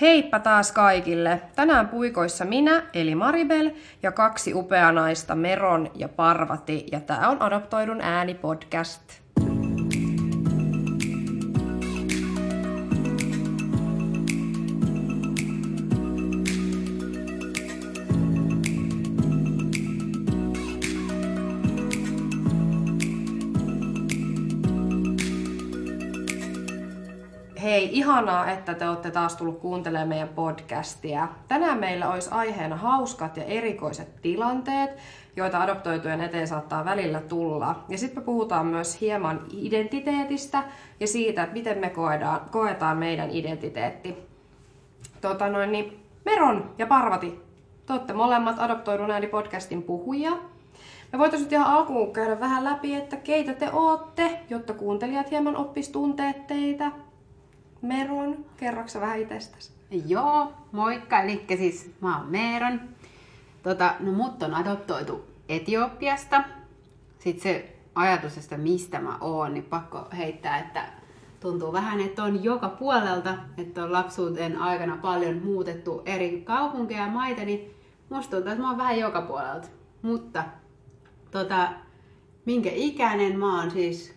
Heippa taas kaikille! Tänään puikoissa minä, eli Maribel, ja kaksi upeaa naista, Meron ja Parvati, ja tämä on Adoptoidun ääni podcast. Ihanaa, että te olette taas tullut kuuntelemaan meidän podcastia. Tänään meillä olisi aiheena hauskat ja erikoiset tilanteet, joita adoptoitujen eteen saattaa välillä tulla. Ja sitten me puhutaan myös hieman identiteetistä ja siitä, miten me koetaan, koetaan meidän identiteetti. Tota noin, niin Meron ja Parvati, te olette molemmat Adoptoidun ääni podcastin puhujia. Me voitaisiin ihan alkuun käydä vähän läpi, että keitä te ootte, jotta kuuntelijat hieman oppis tunteet teitä. Meron, kerroksä vähän itsestäsi? Joo, moikka. Eli siis mä oon Meeron. Tota, no mut on adoptoitu Etiopiasta. Sitten se ajatus, että mistä mä oon, niin pakko heittää, että tuntuu vähän, että on joka puolelta, että on lapsuuden aikana paljon muutettu eri kaupunkeja ja maita, niin musta tuntuu, että mä oon vähän joka puolelta. Mutta tota, minkä ikäinen mä oon siis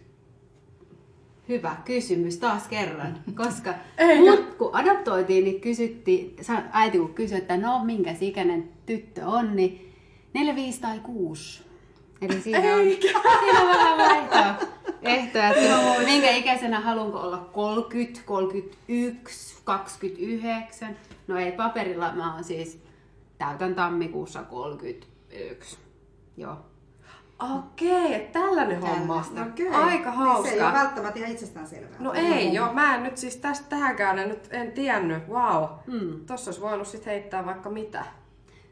Hyvä kysymys taas kerran, koska mut kun adoptoitiin, niin kysyttiin, äiti kun kysyi, että no minkä ikäinen tyttö on, niin 4, 5 tai 6. Eli siinä on, siinä on vähän vaihtoa. Ehtoja, että minkä ikäisenä haluanko olla 30, 31, 29. No ei, paperilla mä oon siis, täytän tammikuussa 31. Joo. Okei, tällainen homma. Okei. Aika hauska. Se ei ole välttämättä ihan itsestään selvää. No ei joo, mä en nyt siis tästä tähänkään en nyt en tiennyt. Wow. Mm. Tossa olisi voinut sit heittää vaikka mitä.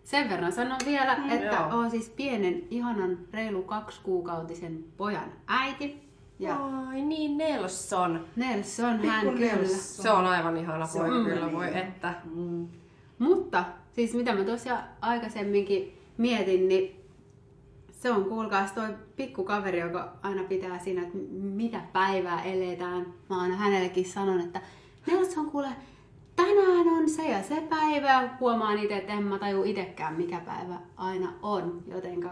Sen verran sanon vielä, Mm, että joo. olen siis pienen, ihanan, reilu kaksikuukautisen pojan äiti. Ja Ai niin, Nelson. Nelson Pikku hän kyllä. Nelson. Se on aivan ihana poika on kyllä, niin. voi että. Mm. Mutta siis mitä mä tosiaan aikaisemminkin mietin, niin se on kuulkaas toi pikkukaveri, joka aina pitää siinä, että mitä päivää eletään. Mä aina hänellekin sanon, että Nelson kuule, tänään on se ja se päivä. Huomaan itse, että en mä taju itekään mikä päivä aina on. Jotenka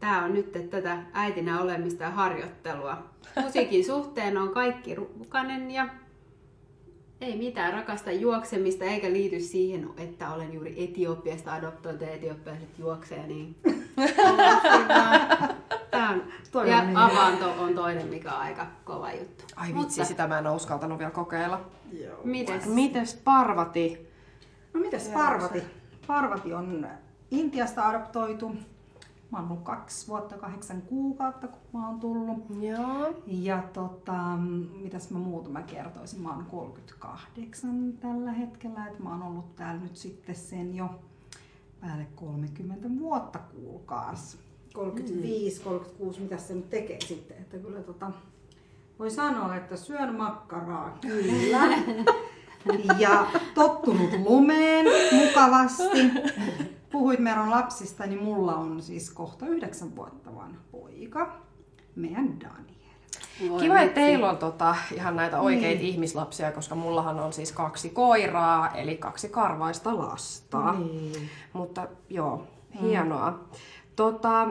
tää on nyt tätä äitinä olemista ja harjoittelua. Musiikin suhteen on kaikki ruukanen ja ei mitään, rakasta juoksemista eikä liity siihen, että olen juuri Etiopiasta adoptoitu ja etiopialaiset juoksee, niin Tämä on, Toi ja niin avanto on toinen, mikä on aika kova juttu. Ai vitsi, sitä mä en ole uskaltanut vielä kokeilla. Joo. Mites? Mites Parvati? No mitäs Parvati? Parvati on Intiasta adoptoitu. Mä oon ollut kaksi vuotta, kahdeksan kuukautta, kun mä oon tullut. Joo. Ja tota, mitäs mä muuta mä kertoisin, mä oon 38 tällä hetkellä, että mä oon ollut täällä nyt sitten sen jo päälle 30 vuotta kuulkaas. 35, 36, mitä se nyt tekee sitten, että kyllä tota, voi sanoa, että syön makkaraa kyllä. Ja tottunut lumeen mukavasti. Puhuit Meron lapsista, niin mulla on siis kohta yhdeksän vuotta vanha poika, meidän Daniel. Voi Kiva, että teillä on tota, ihan näitä oikeita Niin. ihmislapsia, koska mullahan on siis kaksi koiraa, eli kaksi karvaista lasta. Niin. Mutta joo, hienoa. Tota,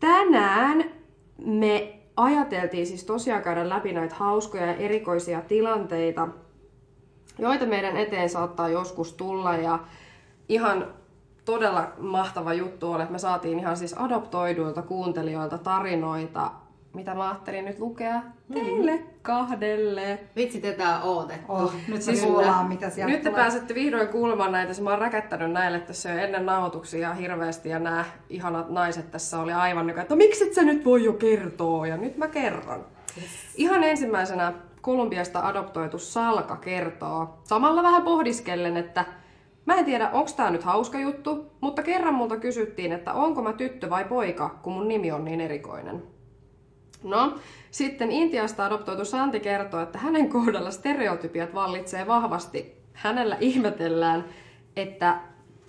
tänään me ajateltiin siis tosiaan käydä läpi näitä hauskoja ja erikoisia tilanteita, joita meidän eteen saattaa joskus tulla. Ja ihan todella mahtava juttu on, että me saatiin ihan siis adoptoiduilta kuuntelijoilta tarinoita, mitä mä ajattelin nyt lukea teille kahdelle. Vitsi, tätä on odotettu. Oh, nyt Siis kuullaan, mitä sieltä Nyt te tulee. pääsette vihdoin kuulemaan näitä. Mä oon räkättänyt näille tässä jo ennen nauhoituksia hirveästi ja nämä ihanat naiset tässä oli aivan niin että no miksi et sä nyt voi jo kertoa? Ja nyt mä kerron. Ihan ensimmäisenä Kolumbiasta adoptoitu Salka kertoo. Samalla vähän pohdiskellen, että mä en tiedä, onko tää nyt hauska juttu, mutta kerran multa kysyttiin, että onko mä tyttö vai poika, kun mun nimi on niin erikoinen. No, sitten Intiasta adoptoitu Santi kertoo, että hänen kohdalla stereotypiat vallitsee vahvasti. Hänellä ihmetellään, että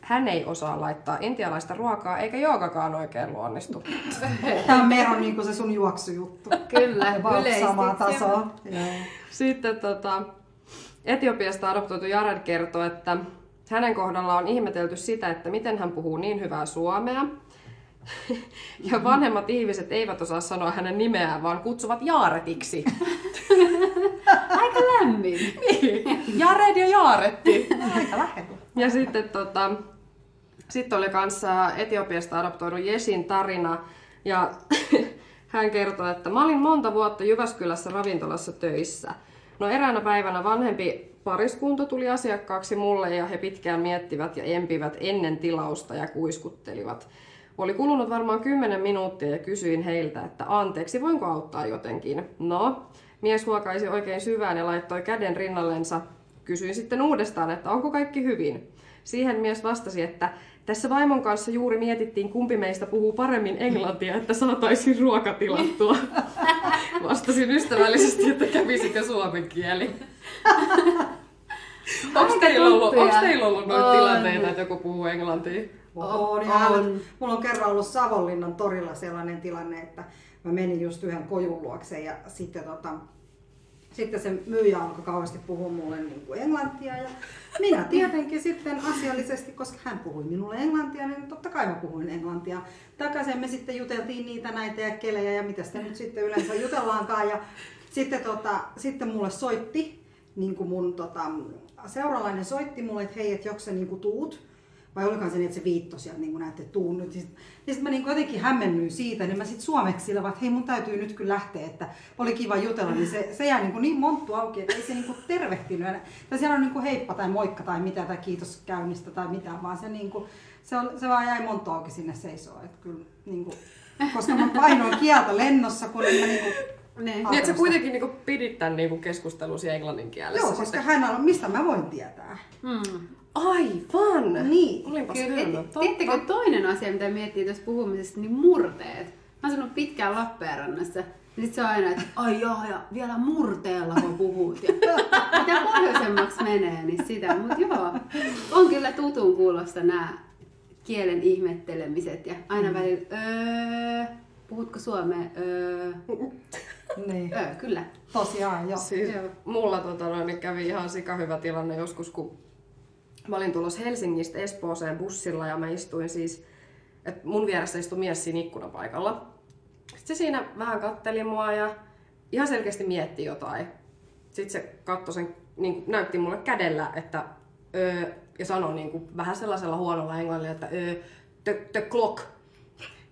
hän ei osaa laittaa intialaista ruokaa, eikä joogakaan oikein luonnistu. Tämä on Meron niin kuin se sun juoksujuttu. Kyllä, samaa tasoa. Sitten tota, Etiopiasta adoptoitu Jared kertoo, että hänen kohdallaan on ihmetelty sitä, että miten hän puhuu niin hyvää suomea. Ja vanhemmat ihmiset eivät osaa sanoa hänen nimeään, vaan kutsuvat Jaaretiksi. Aika lämmin. Niin, Jared ja Jaaretti. Aika lähellä. Ja sitten tota, sitten oli kanssa Etiopiasta adoptoidun Jesin tarina. Ja hän kertoi, että mä olin monta vuotta Jyväskylässä ravintolassa töissä. No eräänä päivänä vanhempi pariskunta tuli asiakkaaksi mulle ja he pitkään miettivät ja empivät ennen tilausta ja kuiskuttelivat. Oli kulunut varmaan 10 minuuttia ja kysyin heiltä, että anteeksi, voinko auttaa jotenkin? No, mies huokaisi oikein syvään ja laittoi käden rinnallensa. Kysyin sitten uudestaan, että onko kaikki hyvin. Siihen mies vastasi, että tässä vaimon kanssa juuri mietittiin, kumpi meistä puhuu paremmin englantia, että saataisiin ruoka tilattua. Vastasin ystävällisesti, että kävisikö suomen kieli. Onko teillä ollut, teillä ollut noita On. tilanteita, että joku puhuu englantia? On, ja On. Mulla on kerran ollut Savonlinnan torilla sellainen tilanne, että mä menin just yhden kojun luokse ja sitten, tota, sitten se myyjä alkoi kauheasti puhua mulle niin kuin englantia ja minä tietenkin sitten asiallisesti, koska hän puhui minulle englantia, niin totta kai mä puhuin englantia. Takaisin me sitten juteltiin niitä näitä ja kelejä ja mitä sitä nyt sitten yleensä jutellaankaan ja sitten, tota, sitten mulle soitti, niin kuin mun tota, seuralainen soitti mulle, että hei, että joksa niin kuin tuut vai olikohan se niin, että se viitto sieltä niin näette tuun nyt. Sitten sit mä niin jotenkin hämmennyin siitä, niin mä sitten suomeksi sillä että hei mun täytyy nyt kyllä lähteä, että oli kiva jutella, niin se, se jää niin, niin monttu auki, että ei se niin tervehtinyt. Tai siellä on niin heippa tai moikka tai mitä tai kiitos käynnistä tai mitä, vaan se, niin kuin, se, on, se vaan jäi monttu auki sinne seisoo. Että kyllä, niin kuin, koska mä painoin kieltä lennossa, kun en mä niin kuin, Ne. Niin, että sä kuitenkin niinku pidit tämän niinku keskustelusi englannin kielessä. Joo, koska hän on, mistä mä voin tietää. Hmm. Aivan! Niin. Olinpas Kyllä, tiedättekö toinen asia, mitä miettii tuossa puhumisesta, niin murteet. Mä oon asunut pitkään Lappeenrannassa. Ja sit se on aina, että ai joo, ja vielä murteella kun puhut. Ja mitä pohjoisemmaksi menee, niin sitä. Mutta joo, on kyllä tutun kuulosta nämä kielen ihmettelemiset. Ja aina välillä, öö, puhutko suomea? Öö, Niin. öö, kyllä. Tosiaan, joo. Siis Joo. mulla tota, noin, niin kävi ihan sika hyvä tilanne joskus, kun mä olin tulossa Helsingistä Espooseen bussilla ja mä istuin siis, että mun vieressä istui mies siinä ikkunapaikalla. Sitten se siinä vähän katteli mua ja ihan selkeästi mietti jotain. Sitten se katsoi sen, niin kuin, näytti mulle kädellä, että öö, ja sanoi niin kuin, vähän sellaisella huonolla englannilla, että öö, the, the clock.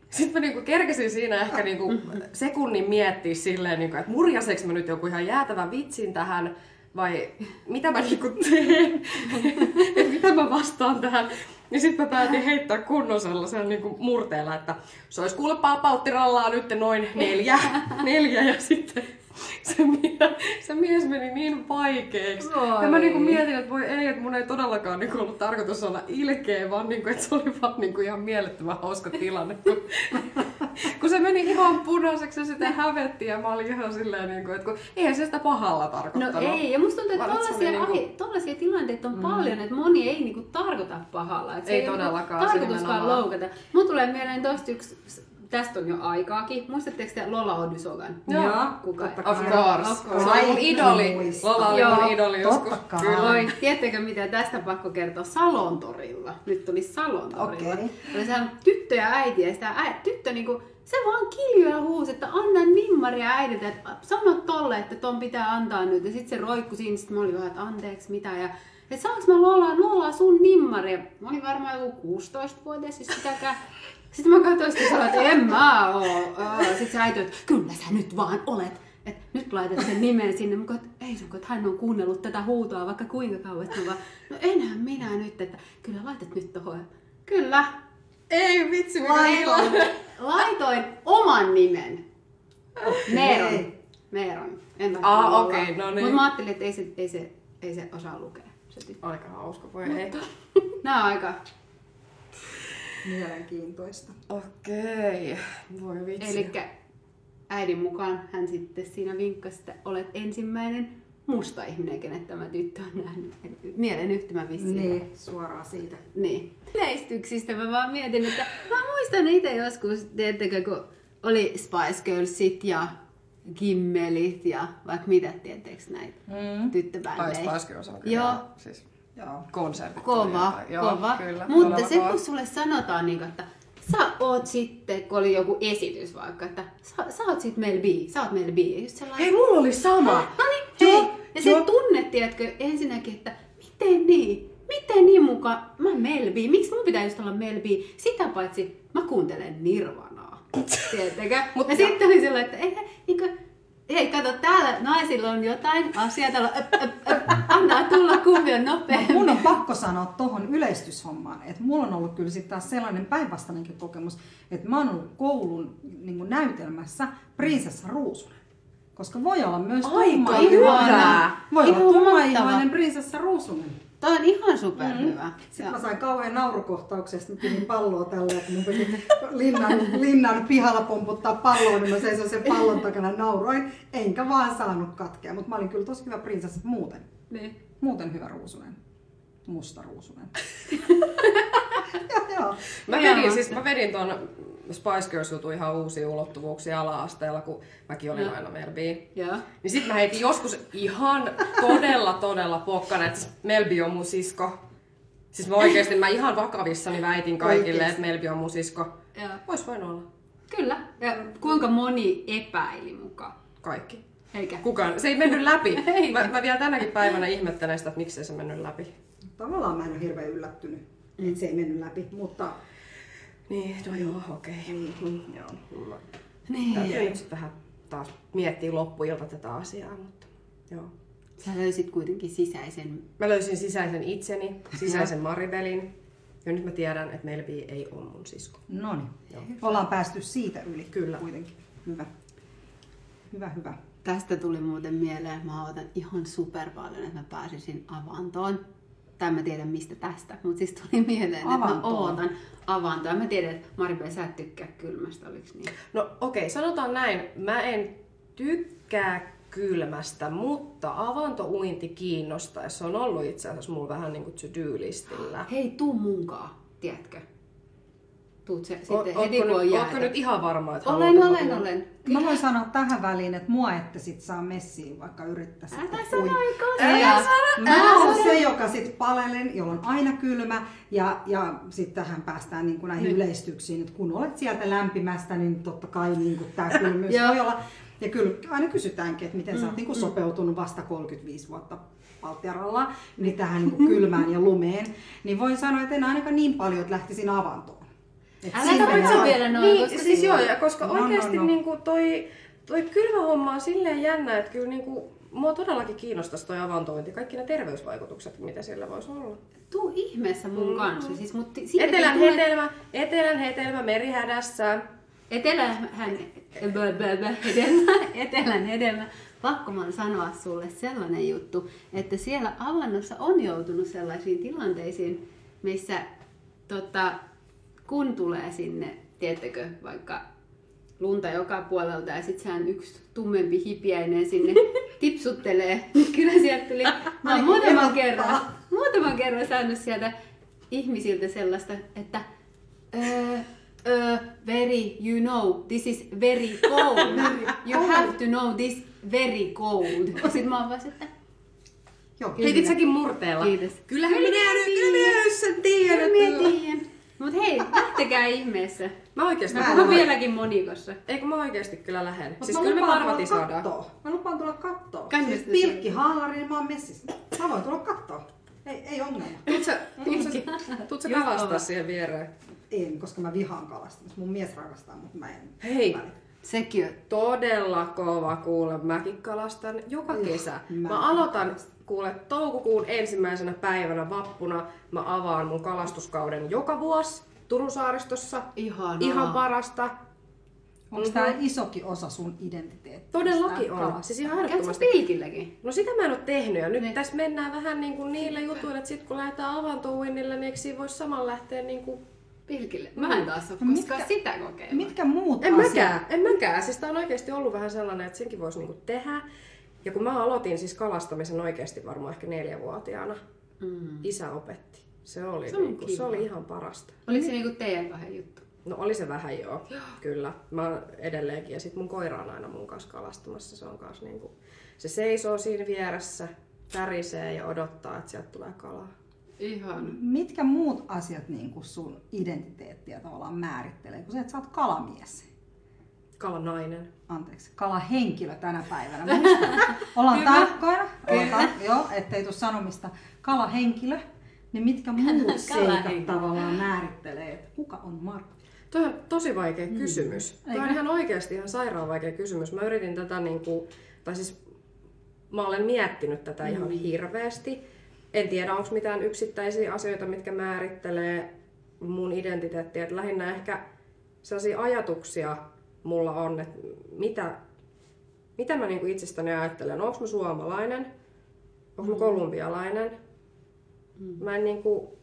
Sitten mä niinku kerkesin siinä ehkä niinku sekunnin miettiä silleen, niinku, että murjaseks mä nyt joku ihan jäätävän vitsin tähän vai mitä mä niinku teen, että mitä mä vastaan tähän. Niin sitten mä päätin heittää kunnon sellaisen niinku murteella, että se olisi kuule pauttirallaa nyt noin neljä, neljä ja sitten se, mie- se mies meni niin vaikeaksi. Ja mä niinku mietin, että voi ei, että mun ei todellakaan niinku ollut tarkoitus olla ilkeä, vaan niinku, että se oli vaan niinku ihan mielettömän hauska tilanne. Kun, kun se meni ihan punaiseksi ja sitä hävetti ja mä olin ihan silleen, niinku, että kun, eihän se sitä pahalla No tarkoittanut. ei, ja musta tuntuu, että että tollaisia, oli niinku- niinku... tilanteita on mm. paljon, että moni ei niinku tarkoita pahalla. Et se Ei ei, todellakaan, Niinku se tarkoituskaan loukata. Mun tulee mieleen tosta yksi, tästä on jo aikaakin. Muistatteko te Lola Odysogan? Joo, Kuka? Of course. Of course. Se oli mun idoli. Lola oli Joo, mun idoli joskus. Kyllä. Oi, tiedättekö mitä tästä pakko kertoa? Salon torilla. Nyt tuli Salon torilla. Okei. Oli se tyttö ja äiti ja sitä ä, tyttö niinku, se vaan kiljui ja huusi, että anna nimmaria äidiltä, että sano tolle, että ton pitää antaa nyt. Ja sitten se roikku siinä, sit mä olin vähän, että anteeksi mitä. Ja että saanko mä Lola sun nimmari? Ja Mä olin varmaan joku 16-vuotias, siis sitäkään. Sitten mä katsoin sitä sanoin, että en mä oo. Sitten se äiti, että kyllä sä nyt vaan olet. Et nyt laitat sen nimen sinne. Mä katsoin, ei sun, että hän on kuunnellut tätä huutoa vaikka kuinka kauan. Sitten mä vaan, no enhän minä nyt, että kyllä laitat nyt tohon. Kyllä, Ei vitsi, Laitoin. laitoin oman nimen. Meeron. Meeron. En Lola. okei, no niin. Mutta mä ajattelin, että ei se, ei se, ei se osaa lukea. Se tyttö. Aika hauska, voi ei. Nää on aika. Mielenkiintoista. Okei, voi vitsi. Eli äidin mukaan hän sitten siinä vinkkasi, että olet ensimmäinen musta ihminen, kenet tämä tyttö on nähnyt. Mielen yhtymä vissiin. Niin, suoraan siitä. Niin. Yleistyksistä mä vaan mietin, että mä muistan itse joskus, tiedättekö, kun oli Spice Girlsit ja Kimmelit ja vaikka mitä, tietteekö näitä Mm. Tai tyttöbändejä. Spice Girls on Joo. kyllä siis Joo. konsertit. Kova, jotain. kova. Kyllä, Mutta se kova. kun sulle sanotaan, niin että sä oot sitten, kun oli joku esitys vaikka, että sä, sä oot sitten meillä bi, sä oot meillä bi. Ja just sellainen, Hei, mulla oli sama! no niin, Joo, hei. Ja se joo. tunne, tiedätkö, ensinnäkin, että miten niin? Miten niin muka? Mä Melbi. Miksi mun pitää just olla Melbi? Sitä paitsi mä kuuntelen Nirvanaa. Tiedättekö? Mut- ja sitten oli sellainen, että eihän, niin kuin, hei kato, täällä naisilla on jotain asiaa, täällä on, öp, öp, öp, antaa tulla kumpi on nopeammin. Mun on pakko sanoa tuohon yleistyshommaan, että mulla on ollut kyllä sitten taas sellainen päinvastainenkin kokemus, että mä oon ollut koulun niin näytelmässä prinsessa Ruusunen. Koska voi olla myös Aika hyvä. Voi Ihan olla tummaihoinen prinsessa Ruusunen. Toi on ihan superhyvä. Sitten mä sain kauhean naurukohtauksesta, mä pidin palloa tällä, että mun piti linnan, linnan pihalla pomputtaa palloa, niin mä seisoin sen pallon takana nauroin, enkä vaan saanut katkea. Mutta mä olin kyllä tosi hyvä prinsessa muuten. Niin. Muuten hyvä ruusunen. Musta ruusunen. joo, joo. Mä vedin, siis mä vedin ton Spice Girls jutun ihan uusia ulottuvuuksia ala-asteella, kun mäkin olin Joo. aina Melbi. Joo. Niin sit mä heitin joskus ihan todella todella pokkana, että Melbi on mun sisko. Siis mä oikeesti, mä ihan vakavissani väitin kaikille, että Melbi on mun sisko. Joo. Vois voinut olla. Kyllä. Ja kuinka moni epäili mukaan? Kaikki. Eikä? Kukaan. Se ei mennyt läpi. Eikä. Mä, mä vielä tänäkin päivänä ihmettelen sitä, että miksei se mennyt läpi. Tavallaan mä en ole hirveän yllättynyt, että se ei mennyt läpi, mutta Niin, no joo, okei. Okay. mm, joo. Niin. Täytyy nyt sitten vähän taas miettiä loppuilta tätä asiaa, mutta joo. Sä löysit kuitenkin sisäisen... Mä löysin sisäisen itseni, sisäisen Maribelin. Ja nyt mä tiedän, että Melbi ei ole mun sisko. No niin, ollaan päästy siitä yli. Kyllä. Kuitenkin. Hyvä. Hyvä, hyvä. Tästä tuli muuten mieleen, että mä odotan ihan super paljon, että mä pääsisin avantoon. Tai mä tiedän mistä tästä, mutta siis tuli mieleen, että mä ootan avantoa. Mä tiedän, että Maribel, sä et tykkää kylmästä, oliks niin? No okei, okay, sanotaan näin. Mä en tykkää kylmästä, mutta avantouinti kiinnostaa. Se on ollut itse asiassa mulla vähän niin kuin to-do-listillä. Hei, tuu munkaa, tiedätkö? Tuut se sitten heti kun on nyt, jäätä. nyt ihan varma, että Olen, olen, olen. Mä voin sanoa tähän väliin, että mua ette sit saa messiin, vaikka yrittäisi. Älä sano Älä sano! Mä oon se, joka sit palelen, jolla on aina kylmä. Ja, ja sitten tähän päästään niin kuin näihin Niin. yleistyksiin, että kun olet sieltä lämpimästä, niin totta kai niin kuin tämä kylmyys Joo. voi olla. Ja kyllä aina kysytäänkin, että miten sä oot niin kuin sopeutunut vasta 35 vuotta Valtiaralla niin tähän niin kuin kylmään ja lumeen. Niin voin sanoa, että en ainakaan niin paljon, että lähtisin avantoon. Älä menee vielä noin, Niin, koska siis joo, ja koska No, no, oikeasti no. Niin kuin toi, toi kylmä homma on silleen jännä, että kyllä niin kuin, mua todellakin kiinnostaisi toi avantointi, kaikki ne terveysvaikutukset, mitä sillä voisi olla. Tuu ihmeessä mun Mm. kanssa. Siis, mut siinäkin Etelän tulee- hetelmä, etelän hetelmä merihädässä. Etelähän, bö, bö, bö, hedelmä, etelän hedelmä. Pakko mä sanoa sulle sellainen juttu, että siellä avannossa on joutunut sellaisiin tilanteisiin, missä tota, kun tulee sinne, tiettäkö, vaikka lunta joka puolelta ja sit sehän yksi tummempi hipiäinen sinne tipsuttelee. Kyllä sieltä tuli, mä oon muutaman kerran, muutaman kerran saanut sieltä ihmisiltä sellaista, että uh, uh, very, you know, this is very cold. you have to know this very cold. Sitten mä oon vaan että Joo, Heitit säkin murteella? Kiitos. Kyllähän Kyllä minä kyllä minä nyt sen tiedän. Kyllä mä tiedän. Lähtekää ihmeessä. Mä oikeesti, Mä Mä vieläkin monikossa. eikö mä oikeesti kyllä lähden? Mut Siis mä kyllä me tulla saadaan. kattoo. Mä lupaan tulla kattoo. Siis pilkki haalari, niin mä oon messissä. Mä voin tulla kattoo. Ei, ei ongelma. Tuut sä, tuut sä, tuut sä Just kalastaa siihen viereen? En, koska mä vihaan kalastamista. Mun mies rakastaa, mutta mä en. Hei. välitä. Sekin on. Todella kova kuule. Mäkin kalastan joka kesä. mä Mä aloitan kuule toukokuun ensimmäisenä päivänä vappuna. Mä avaan mun kalastuskauden joka vuosi Turun saaristossa. Ihanaa. Ihan parasta. Onko Mhm. tää isokin osa sun identiteettiä? Todellakin on. kalastaa? Siis ihan ehdottomasti. No sitä mä en oo tehnyt ja nyt Niin. tässä mennään vähän niin kuin niille jutuille, että sit kun lähdetään avantouinnille, niin eikö siinä voisi samalla lähteä niin kuin... Pilkille. Mä en taas oo No koskaan mitkä- sitä kokeillut. Mitkä muut En asiat? mäkään, en mäkään. Siis tää on oikeasti ollut vähän sellainen, että senkin voisi niinku tehdä. Ja kun mä aloitin siis kalastamisen oikeasti varmaan ehkä neljävuotiaana, Mm. isä opetti. Se oli, Se niinku, se oli ihan parasta. Oliko se niinku teidän kahden juttu? No oli se vähän joo, kyllä. Mä oon edelleenkin ja sit mun koira on aina mun kanssa kalastamassa. Se on kanssa niinku, se seisoo siinä vieressä, tärisee ja odottaa, että sieltä tulee kalaa. Ihan. Mitkä muut asiat niin kuin sun identiteettiä tavallaan määrittelee, kun sä et sä oot kalamies? Kalanainen. Anteeksi, kalahenkilö tänä päivänä. Ollaan tarkkoina, ollaan tar- joo, ettei tule sanomista. Kalahenkilö, niin mitkä muut seikat tavallaan määrittelee, että kuka on Marko? Toi on tosi vaikea kysymys. Toi on ihan oikeasti ihan sairaan vaikea kysymys. Mä yritin tätä niinku, tai siis mä olen miettinyt tätä ihan hirveästi. En tiedä, onko mitään yksittäisiä asioita, mitkä määrittelee mun identiteettiä. Et lähinnä ehkä sellaisia ajatuksia mulla on, että mitä, mitä mä niinku itsestäni ajattelen. Onko mä suomalainen? Onko mä kolumbialainen? Mä en niinku,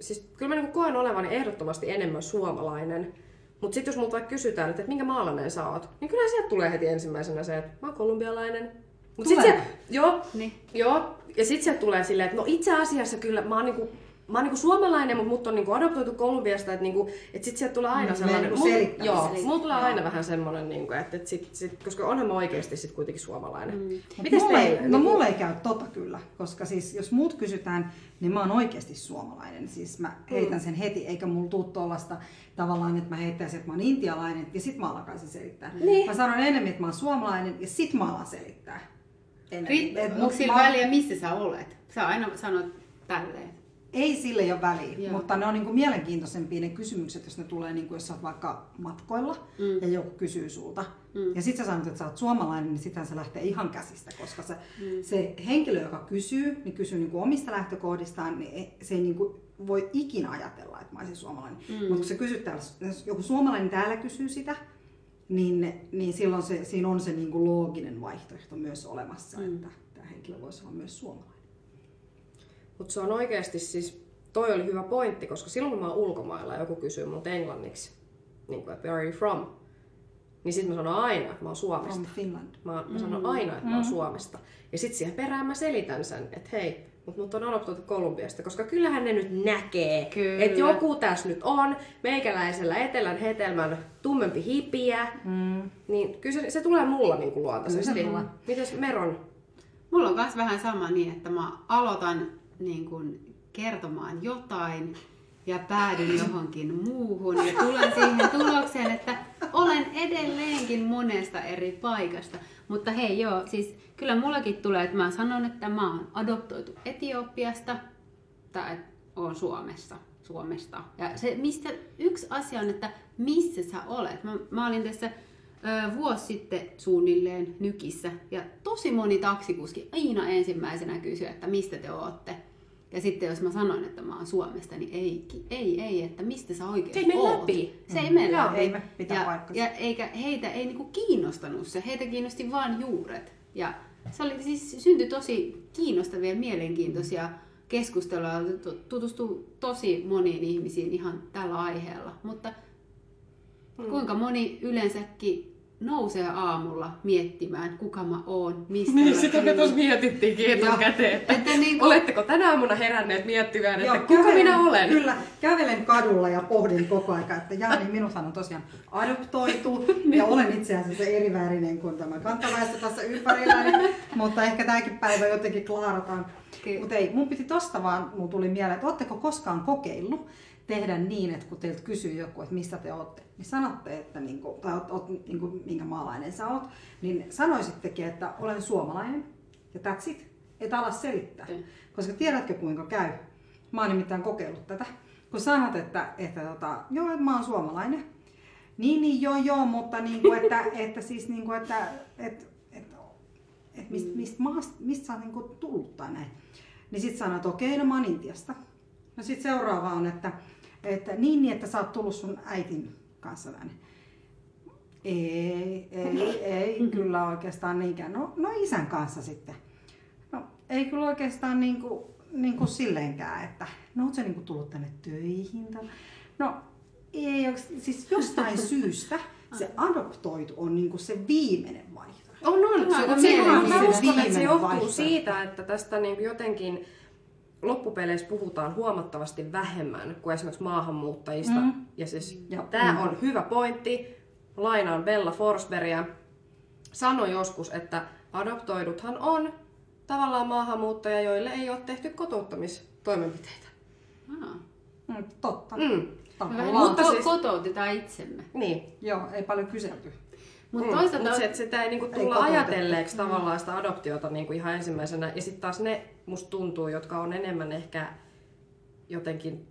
siis kyllä mä niinku koen olevani ehdottomasti enemmän suomalainen. Mutta sitten jos multa vaikka kysytään, että, että minkä maalainen sä oot, niin kyllä sieltä tulee heti ensimmäisenä se, että mä oon kolumbialainen. Mut sit se, joo, Niin. joo, ja sitten sieltä tulee silleen, että no itse asiassa kyllä mä oon niinku, mä oon niinku suomalainen, mutta mut on niinku adoptoitu Kolumbiasta, että niinku, et sit sieltä tulee aina Mm, sellainen, niinku mul- selittämistä. joo, mulla tulee aina vähän semmonen, niinku, että et sit, sit, koska onhan mä oikeasti sit kuitenkin suomalainen. Mm. Mut Mites mulle, teille? ei- No mulle ei käy tota kyllä, koska siis jos muut kysytään, niin mä oon oikeasti suomalainen. Siis mä heitän sen heti, eikä mulla tuu tuollaista tavallaan, että mä heittäisin, että mä oon intialainen ja sit mä alkaisin selittää. Niin. Mä sanon enemmän, että mä oon suomalainen ja sit mä alan selittää. Onko mut sillä mä- väliä, missä sä olet? Sä aina sanot tälleen. Ei sille ole väliä, Joo. mutta ne on niinku mielenkiintoisempia ne kysymykset, jos ne tulee, niinku, jos sä oot vaikka matkoilla Mm. ja joku kysyy sulta. Mm. Ja sit sä sanot, että sä oot suomalainen, niin sitähän se lähtee ihan käsistä, koska se, Mm. se henkilö, joka kysyy, niin kysyy niinku omista lähtökohdistaan, niin ei- se ei niinku voi ikinä ajatella, että mä olisin suomalainen. Mm. Mutta kun se kysyt täällä, jos joku suomalainen täällä kysyy sitä, niin, niin silloin se, siinä on se niinku looginen vaihtoehto myös olemassa, Mm. että tämä henkilö voisi olla myös suomalainen. Mutta se on oikeasti siis, toi oli hyvä pointti, koska silloin kun mä oon ulkomailla ja joku kysyy multa englanniksi, niin kuin, where are you from? Niin sit mä sanon aina, että mä oon Suomesta. From Finland. Mä, mä sanon aina, että mä oon Suomesta. Ja sit siihen perään mä selitän sen, että hei, mutta mut on adoptoitu Kolumbiasta, koska kyllähän ne nyt näkee, Kyllä. että joku tässä nyt on, meikäläisellä etelän hetelmän tummempi hipiä, Mm. niin kyllä se, se tulee mulla niin kuin luontaisesti. Tulee. Mites Meron? Mulla on myös vähän sama niin, että mä aloitan niin kun, kertomaan jotain ja päädyn johonkin muuhun ja tulen siihen tulokseen, että olen edelleenkin monesta eri paikasta. Mutta hei joo, siis kyllä mullakin tulee, että mä sanon, että mä oon adoptoitu Etiopiasta tai että oon Suomessa. Suomesta. Ja se, mistä, yksi asia on, että missä sä olet. Mä, mä olin tässä ö, vuosi sitten suunnilleen nykissä ja tosi moni taksikuski aina ensimmäisenä kysyi, että mistä te ootte. Ja sitten jos mä sanoin, että mä oon Suomesta, niin ei, ei, ei, että mistä sä oikein Se ei mene läpi. Se ei mene läpi. ei pitää ja, paikkansa. ja eikä heitä ei niinku kiinnostanut se, heitä kiinnosti vain juuret. Ja se oli siis, syntyi tosi kiinnostavia mielenkiintoisia keskusteluja, tutustui tosi moniin ihmisiin ihan tällä aiheella. Mutta kuinka moni yleensäkin nousee aamulla miettimään, kuka mä oon, mistä mä Niin, Sitä me tuossa mietittiinkin etukäteen, että Että niinku, oletteko tänä aamuna heränneet miettimään, että Joo, kuka kävelen- minä olen? Kyllä, kävelen kadulla ja pohdin koko aika, että Jaani, minuthan on tosiaan adoptoitu ja olen itse asiassa eriväärinen kuin tämä kantaväestö tässä ympärilläni, mutta ehkä tämäkin päivä jotenkin klaarataan. Mutta ei, mun piti tosta vaan, mun tuli mieleen, että ootteko koskaan kokeillut tehdä niin, että kun teiltä kysyy joku, että mistä te olette, niin sanotte, että niinku, tai oot, oot, niinku, minkä maalainen sä oot, niin sanoisittekin, että olen suomalainen ja that's it. Et ala selittää. Okei. Koska tiedätkö kuinka käy? Mä oon nimittäin kokeillut tätä. Kun sanot, että, että tota, joo, että mä oon suomalainen. Niin, niin, joo, joo, mutta niin kuin, että, että siis niin kuin, että, että, että, että mistä, mistä, maasta, mistä sä oot niin kuin tullut tai näin. Niin sit sanot, okei, no mä oon Intiasta. No sit seuraava on, että, että niin, niin, että sä oot tullut sun äitin kanssa tänne. Ei, ei, ei, kyllä oikeastaan niinkään. No, no isän kanssa sitten. No ei kyllä oikeastaan niin kuin, niin kuin silleenkään, että no oot sä niin kuin tullut tänne töihin? tai- No ei, siis jostain syystä se adoptoitu on niin kuin se viimeinen vaihtoehto. On, on. Tämä Se, on se, mä, mä mielenkiintoinen uskon, että se viimeinen johtuu vaihtoehto. siitä, että tästä niin jotenkin loppupeleissä puhutaan huomattavasti vähemmän kuin esimerkiksi maahanmuuttajista. Mm. Ja siis Ja- tämä mm. on hyvä pointti. Lainaan Bella Forsbergia. Sanoi joskus, että adoptoiduthan on tavallaan maahanmuuttajia, joille ei ole tehty kotouttamistoimenpiteitä. Ah. Mm, totta. Mm. Tavallaan. Mutta siis- kotoutetaan itsemme. Niin. Joo, ei paljon kyselty. Mutta Mm, toisaalta mut se, että sitä ei niinku Ei tulla kotoutettu. ajatelleeksi tavallaan sitä adoptiota niinku ihan ensimmäisenä. Ja sitten taas ne musta tuntuu, jotka on enemmän ehkä jotenkin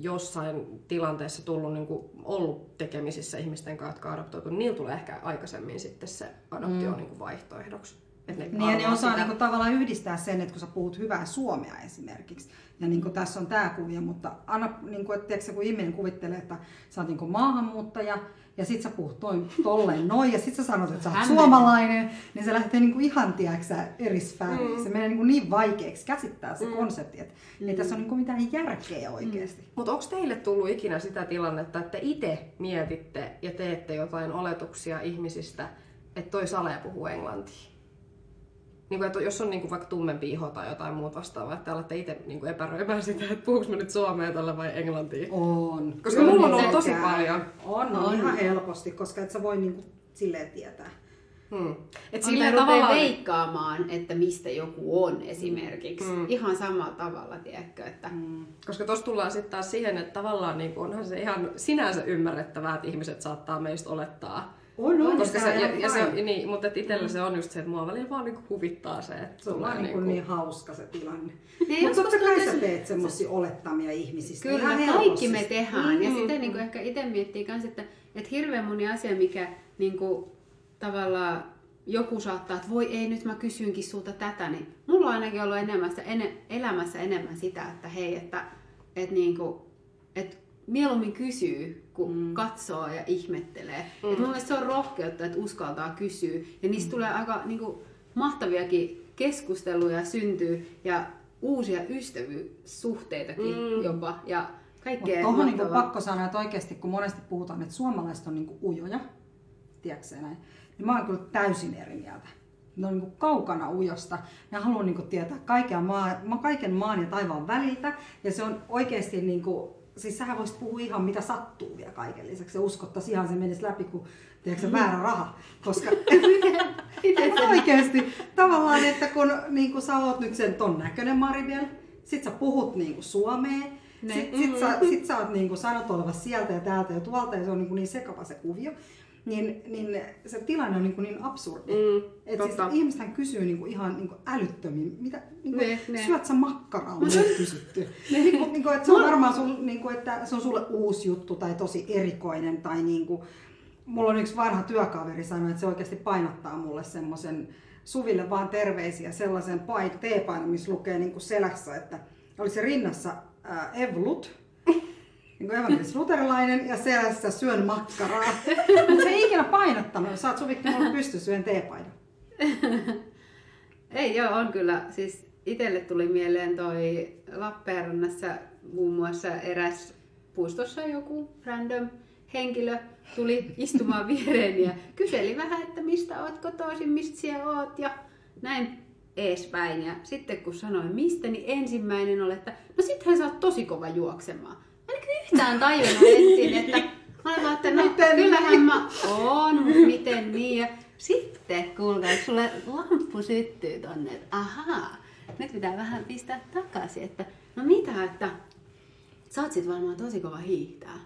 jossain tilanteessa tullut niinku ollut tekemisissä ihmisten kanssa, jotka on adoptoitu, niin niillä tulee ehkä aikaisemmin sitten se adoptio mm. niinku vaihtoehdoksi. Et ne Niin, ja ne osaa sitä. niinku tavallaan yhdistää sen, että kun sä puhut hyvää suomea esimerkiksi, ja niinku tässä on tämä kuvio, mutta anna, niinku, että tiedätkö, kun ihminen kuvittelee, että sä oot niinku maahanmuuttaja, ja sit sä puhut noin, tolleen noin, ja sit sä sanot, että sä oot suomalainen, niin se lähtee niinku ihan, tiedätkö eri sfääriin. Mm. Se menee niinku niin vaikeaksi käsittää se konsepti, että ei tässä ole niinku mitään järkeä oikeasti. Mutta onko teille tullut ikinä sitä tilannetta, että itse mietitte ja teette jotain oletuksia ihmisistä, että toi Sale puhuu englantia? Niin kuin, että jos on niin kuin vaikka tummempi iho tai jotain muuta vastaavaa, että te alatte itse niin kuin epäröimään sitä, että puhuuko mä nyt suomea tällä vai englantia. On. Koska Kyllä mulla on niin ollut tosi paljon. On, on, On. ihan helposti, koska et sä voi niinku silleen tietää. Hmm. Et rupeaa tavallaan... veikkaamaan, että mistä joku on esimerkiksi. Mm. Ihan samalla tavalla, tiedätkö, että Mm. Koska tuossa tullaan sitten taas siihen, että tavallaan niin kuin onhan se ihan sinänsä ymmärrettävää, että ihmiset saattaa meistä olettaa. On, on. Koska se, ja, ja se, niin, mutta itsellä se on just se, että mua välillä vaan niin huvittaa se, että Se on vaan niin, niinku- niin hauska se tilanne. Niin, Mutta totta kai sä teet semmosia olettamia ihmisistä. Kyllä, ihan kaikki me tehdään. Ja Mm. sitten niin ehkä itse miettii myös, että, että hirveän moni asia, mikä niin kuin, tavallaan joku saattaa, että voi ei, nyt mä kysynkin sulta tätä, niin mulla on ainakin ollut enemmän sitä, ene, elämässä enemmän sitä, että hei, että, että, niin kuin, että mieluummin kysyy, kun mm. katsoo ja ihmettelee. Mm. Et mun mielestä se on rohkeutta, että uskaltaa kysyä. Ja niistä mm. tulee aika niin kuin, mahtaviakin keskusteluja syntyy ja uusia ystävyyssuhteitakin mm. jopa. Ja Mutta kaikkea tuohon niin pakko sanoa, että oikeasti kun monesti puhutaan, että suomalaiset on niin ujoja, tiedätkö näin, niin mä oon kyllä täysin eri mieltä. Ne on niin kaukana ujosta. Ne haluaa niin tietää kaiken maan, kaiken maan ja taivaan väliltä. Ja se on oikeasti, niin kuin, siis sähän voisit puhua ihan mitä sattuu vielä kaiken lisäksi. Ja uskottaisi ihan se menisi läpi kuin tiedätkö, sä, väärä raha. Koska oikeasti tavallaan, että kun niin kuin sä oot nyt sen ton näköinen Maribel, sit sä puhut niin kuin suomea, Ne. sit, sit, sä, sit sä oot niin kuin sanot oleva sieltä ja täältä ja tuolta ja se on niin, kuin niin sekava se kuvio. Niin, niin se tilanne on niin, kuin niin absurdi. Mm, Et siis ihmisethän kysyy niin kuin ihan niin kuin älyttömiin, mitä, niin kuin, Ne, ne. syöt sä makkaraa, on nyt kysytty. niin kuin, niin kuin, että se on varmaan sul, niin kuin, että se on sulle uusi juttu tai tosi erikoinen tai niin kuin, mulla on yksi vanha työkaveri sanoi, että se oikeasti painottaa mulle semmoisen Suville vaan terveisiä sellaisen pait, teepainon, missä lukee niin kuin selässä, että oli se rinnassa ää, Evlut, niin kuin evankelis luterilainen ja selässä syön makkaraa. Mutta se ei ikinä painottanut, sä oot Suvikki mulle pysty syön teepaidan. Ei joo, on kyllä. Siis itselle tuli mieleen toi Lappeenrannassa muun muassa eräs puistossa joku random henkilö tuli istumaan viereen ja kyseli vähän, että mistä oot kotoisin, mistä siellä oot ja näin eespäin. Ja sitten kun sanoin mistä, niin ensimmäinen oli, että no sittenhän sä oot tosi kova juoksemaan. Kyllä yhtään tajunnut ensin, että mä olin vaan, että no Miten kyllähän niin? mä oon, miten niin. Ja sitten kuulkaa, että sulle lamppu syttyy tonne, että ahaa, nyt pitää vähän pistää takaisin, että no mitä, että sä oot sit varmaan tosi kova hiihtää.